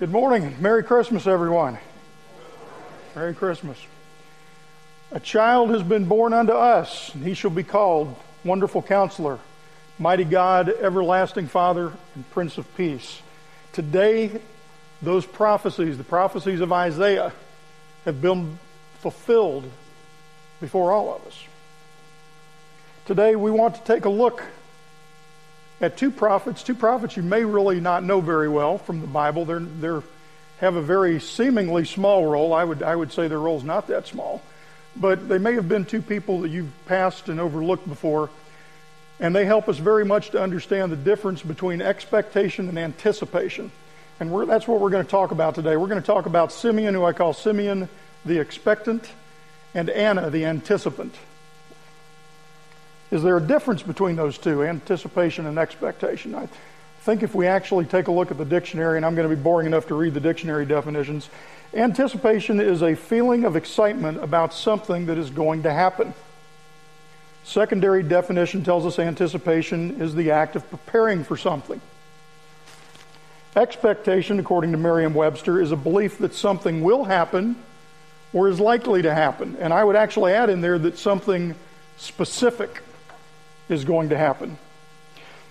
Good morning. Merry Christmas, everyone. Merry Christmas. A child has been born unto us, and he shall be called Wonderful Counselor, Mighty God, Everlasting Father, and Prince of Peace. Today, those prophecies, the prophecies of Isaiah, have been fulfilled before all of us. Today, we want to take a look two prophets, two prophets you may really not know very well from the Bible. They're, they're have a very seemingly small role. I would, I would say their role's not that small. But they may have been two people that you've passed and overlooked before. And they help us very much to understand the difference between expectation and anticipation. And that's what we're going to talk about today. We're going to talk about Simeon, who I call Simeon the expectant, and Anna the anticipant. Is there a difference between those two, anticipation and expectation? I think if we actually take a look at the dictionary, and I'm going to be boring enough to read the dictionary definitions, anticipation is a feeling of excitement about something that is going to happen. Secondary definition tells us anticipation is the act of preparing for something. Expectation, according to Merriam Webster, is a belief that something will happen or is likely to happen. And I would actually add in there that something specific is going to happen.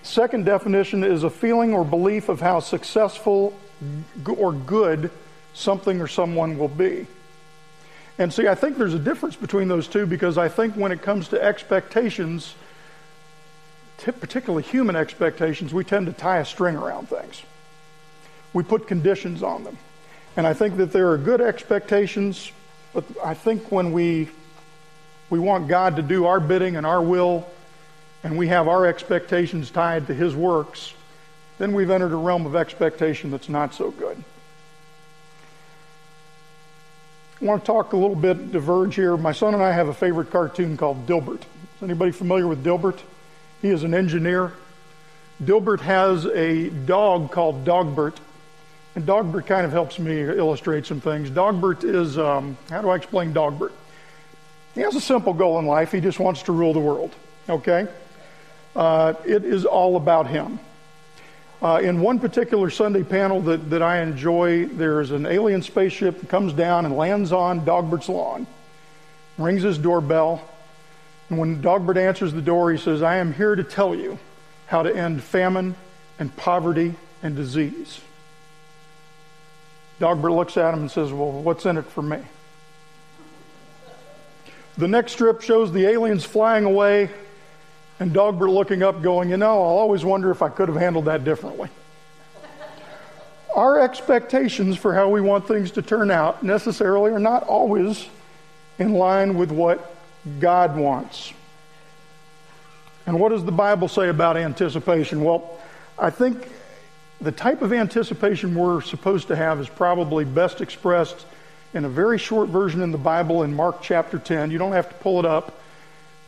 Second definition is a feeling or belief of how successful or good something or someone will be. And see, I think there's a difference between those two because I think when it comes to expectations, particularly human expectations, we tend to tie a string around things. We put conditions on them. And I think that there are good expectations, but I think when we, we want God to do our bidding and our will, and we have our expectations tied to his works, then we've entered a realm of expectation that's not so good. I want to talk a little bit, diverge here. My son and I have a favorite cartoon called Dilbert. Is anybody familiar with Dilbert? He is an engineer. Dilbert has a dog called Dogbert, and Dogbert kind of helps me illustrate some things. Dogbert is, um, how do I explain Dogbert? He has a simple goal in life. He just wants to rule the world, okay? Uh, it is all about him. Uh, in one particular Sunday panel that, that I enjoy, there's an alien spaceship that comes down and lands on Dogbert's lawn, rings his doorbell, and when Dogbert answers the door, he says, I am here to tell you how to end famine and poverty and disease. Dogbert looks at him and says, Well, what's in it for me? The next strip shows the aliens flying away and Dogbert looking up, going, You know, I'll always wonder if I could have handled that differently. Our expectations for how we want things to turn out necessarily are not always in line with what God wants. And what does the Bible say about anticipation? Well, I think the type of anticipation we're supposed to have is probably best expressed in a very short version in the Bible in Mark chapter 10. You don't have to pull it up.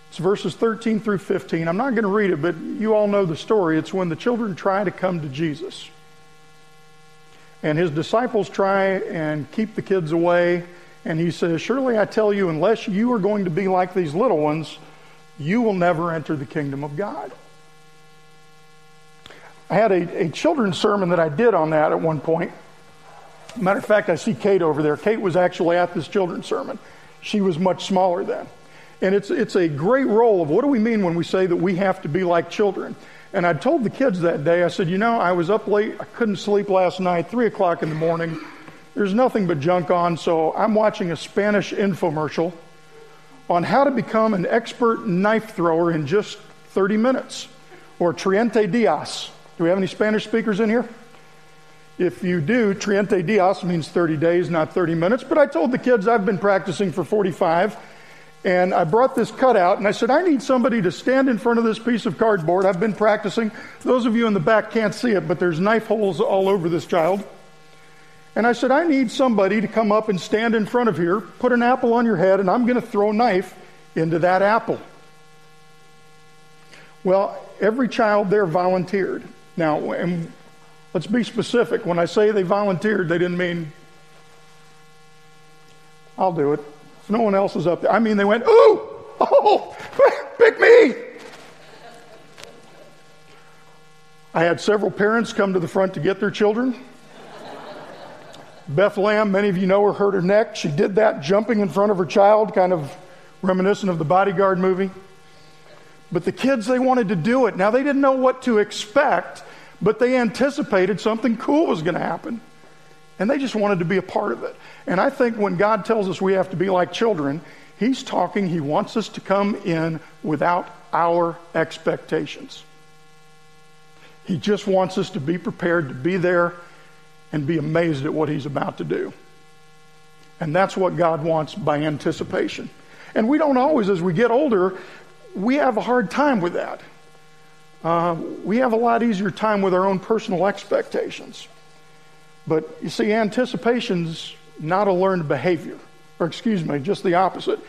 It's verses 13 through 15. I'm not going to read it, but you all know the story. It's when the children try to come to Jesus. And his disciples try and keep the kids away. And he says, Surely I tell you, unless you are going to be like these little ones, you will never enter the kingdom of God. I had a, a children's sermon that I did on that at one point. Matter of fact, I see Kate over there. Kate was actually at this children's sermon. She was much smaller then. And it's, it's a great role of what do we mean when we say that we have to be like children? And I told the kids that day, I said, you know, I was up late, I couldn't sleep last night, 3 o'clock in the morning. There's nothing but junk on, so I'm watching a Spanish infomercial on how to become an expert knife thrower in just 30 minutes, or Triente Dias. Do we have any Spanish speakers in here? If you do, Triente Dias means 30 days, not 30 minutes. But I told the kids I've been practicing for 45 and I brought this cutout and I said, I need somebody to stand in front of this piece of cardboard. I've been practicing. Those of you in the back can't see it, but there's knife holes all over this child. And I said, I need somebody to come up and stand in front of here, put an apple on your head, and I'm going to throw a knife into that apple. Well, every child there volunteered. Now, and let's be specific. When I say they volunteered, they didn't mean, I'll do it. No one else is up there, I mean, they went, ooh, oh, pick me. I had several parents come to the front to get their children. Beth Lamb, many of you know her, hurt her neck. She did that jumping in front of her child, kind of reminiscent of the bodyguard movie. But the kids, they wanted to do it. Now, they didn't know what to expect, but they anticipated something cool was going to happen. And they just wanted to be a part of it. And I think when God tells us we have to be like children, He's talking, He wants us to come in without our expectations. He just wants us to be prepared to be there and be amazed at what He's about to do. And that's what God wants by anticipation. And we don't always, as we get older, we have a hard time with that. Uh, we have a lot easier time with our own personal expectations. But you see, anticipation's not a learned behavior. Or excuse me, just the opposite.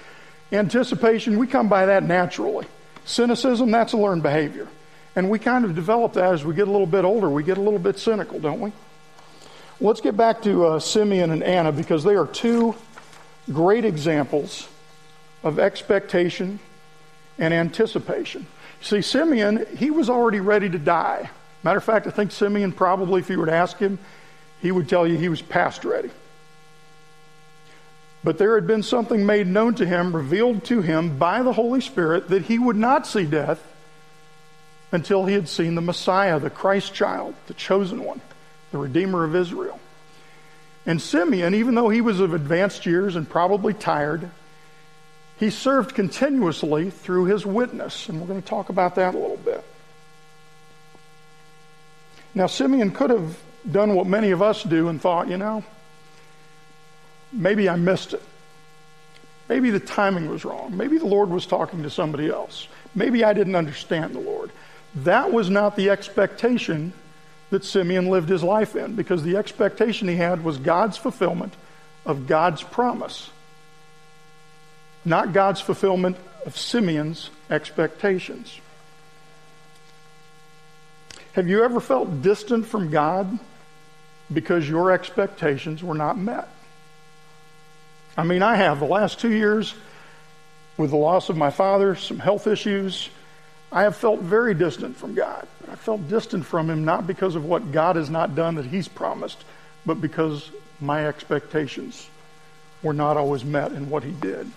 Anticipation, we come by that naturally. Cynicism, that's a learned behavior. And we kind of develop that as we get a little bit older. We get a little bit cynical, don't we? Let's get back to uh, Simeon and Anna because they are two great examples of expectation and anticipation. See, Simeon, he was already ready to die. Matter of fact, I think Simeon probably, if you were to ask him, he would tell you he was past ready. But there had been something made known to him, revealed to him by the Holy Spirit, that he would not see death until he had seen the Messiah, the Christ child, the chosen one, the Redeemer of Israel. And Simeon, even though he was of advanced years and probably tired, he served continuously through his witness. And we're going to talk about that a little bit. Now, Simeon could have done what many of us do and thought, you know, maybe I missed it. Maybe the timing was wrong. Maybe the Lord was talking to somebody else. Maybe I didn't understand the Lord. That was not the expectation that Simeon lived his life in because the expectation he had was God's fulfillment of God's promise, not God's fulfillment of Simeon's expectations. Have you ever felt distant from God because your expectations were not met? I mean, I have. The last two years, with the loss of my father, some health issues, I have felt very distant from God. I felt distant from Him not because of what God has not done that He's promised, but because my expectations were not always met in what He did.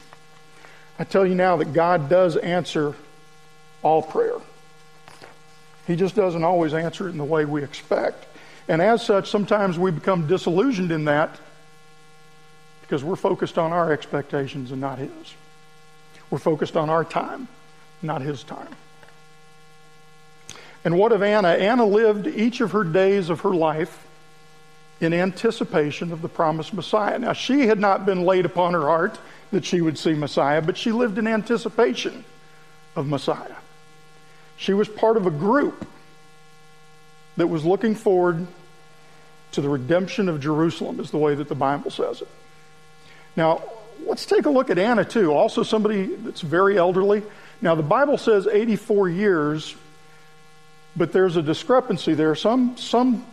I tell you now that God does answer all prayer. He just doesn't always answer it in the way we expect. And as such, sometimes we become disillusioned in that because we're focused on our expectations and not His. We're focused on our time, not His time. And what of Anna? Anna lived each of her days of her life in anticipation of the promised Messiah. Now, she had not been laid upon her heart that she would see Messiah, but she lived in anticipation of Messiah. She was part of a group that was looking forward to the redemption of Jerusalem, is the way that the Bible says it. Now, let's take a look at Anna, too. Also, somebody that's very elderly. Now, the Bible says 84 years but there's a discrepancy there. Some, some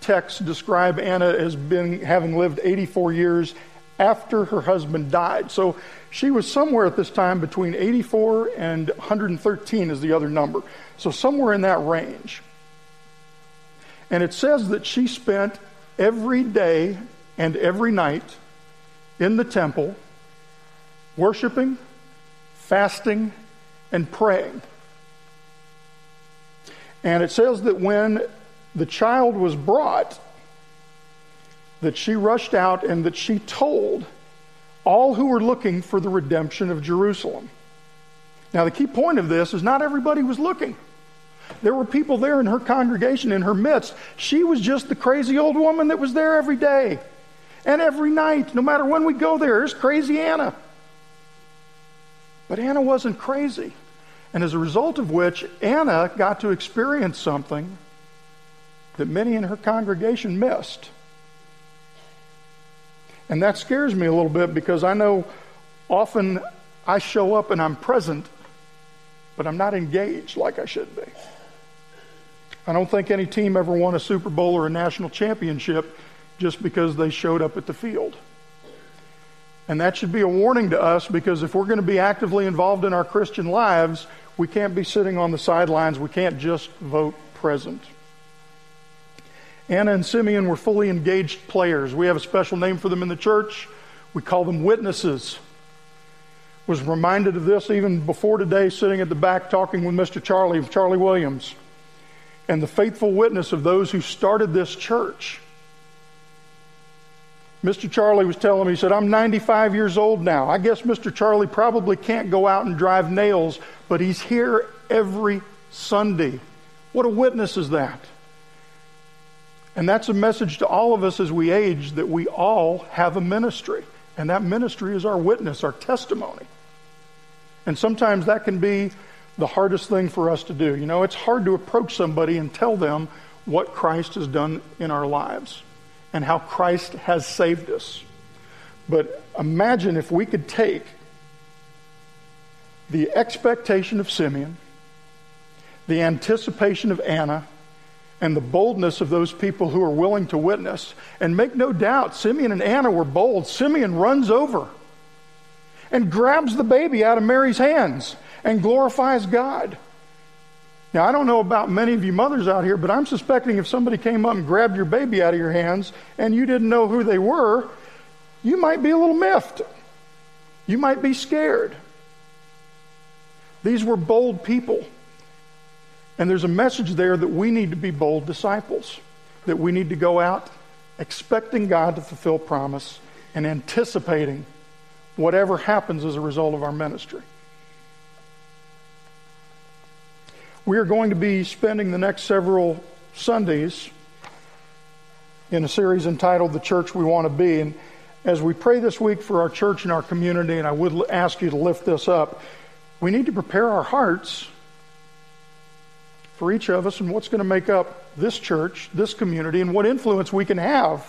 texts describe Anna as being, having lived 84 years after her husband died. So she was somewhere at this time between 84 and 113 is the other number. So somewhere in that range. And it says that she spent every day and every night in the temple worshiping, fasting, and praying. And it says that when the child was brought, that she rushed out and that she told all who were looking for the redemption of Jerusalem. Now, the key point of this is not everybody was looking. There were people there in her congregation, in her midst. She was just the crazy old woman that was there every day and every night, no matter when we go there. There's crazy Anna. But Anna wasn't crazy. And as a result of which, Anna got to experience something that many in her congregation missed. And that scares me a little bit because I know often I show up and I'm present, but I'm not engaged like I should be. I don't think any team ever won a Super Bowl or a national championship just because they showed up at the field. And that should be a warning to us because if we're going to be actively involved in our Christian lives, we can't be sitting on the sidelines. We can't just vote present. Anna and Simeon were fully engaged players. We have a special name for them in the church. We call them witnesses. Was reminded of this even before today, sitting at the back talking with Mr. Charlie, Charlie Williams, and the faithful witness of those who started this church. Mr. Charlie was telling me, he said, I'm 95 years old now. I guess Mr. Charlie probably can't go out and drive nails, but he's here every Sunday. What a witness is that? And that's a message to all of us as we age that we all have a ministry. And that ministry is our witness, our testimony. And sometimes that can be the hardest thing for us to do. You know, it's hard to approach somebody and tell them what Christ has done in our lives and how Christ has saved us. But imagine if we could take the expectation of Simeon, the anticipation of Anna, and the boldness of those people who are willing to witness. And make no doubt, Simeon and Anna were bold. Simeon runs over and grabs the baby out of Mary's hands and glorifies God. Now, I don't know about many of you mothers out here, but I'm suspecting if somebody came up and grabbed your baby out of your hands and you didn't know who they were, you might be a little miffed. You might be scared. These were bold people. And there's a message there that we need to be bold disciples, that we need to go out expecting God to fulfill promise and anticipating whatever happens as a result of our ministry. We are going to be spending the next several Sundays in a series entitled The Church We Want to Be. And as we pray this week for our church and our community, and I would ask you to lift this up, we need to prepare our hearts for each of us and what's going to make up this church, this community, and what influence we can have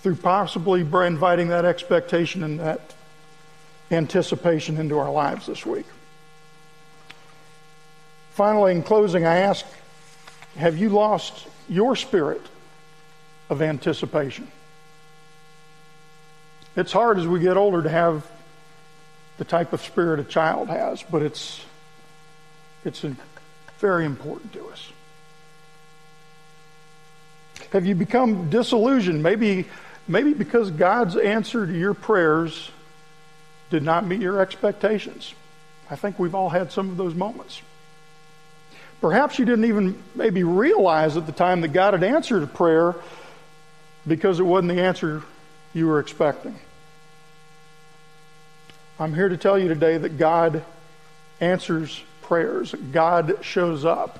through possibly inviting that expectation and that anticipation into our lives this week. Finally, in closing, I ask have you lost your spirit of anticipation? It's hard as we get older to have the type of spirit a child has, but it's, it's very important to us. Have you become disillusioned? Maybe, maybe because God's answer to your prayers did not meet your expectations. I think we've all had some of those moments. Perhaps you didn't even maybe realize at the time that God had answered a prayer because it wasn't the answer you were expecting. I'm here to tell you today that God answers prayers. God shows up.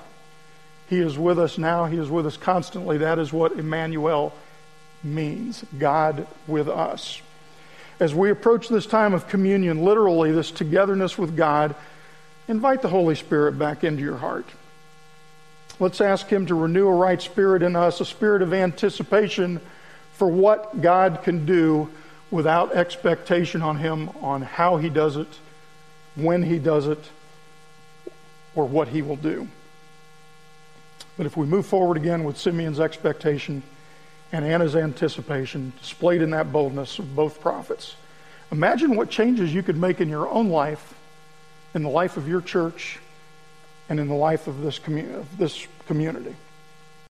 He is with us now. He is with us constantly. That is what Emmanuel means God with us. As we approach this time of communion, literally, this togetherness with God, invite the Holy Spirit back into your heart. Let's ask Him to renew a right spirit in us, a spirit of anticipation for what God can do without expectation on Him on how He does it, when He does it, or what he will do. But if we move forward again with Simeon's expectation and Anna's anticipation, displayed in that boldness of both prophets, imagine what changes you could make in your own life, in the life of your church, and in the life of this, commu- of this community.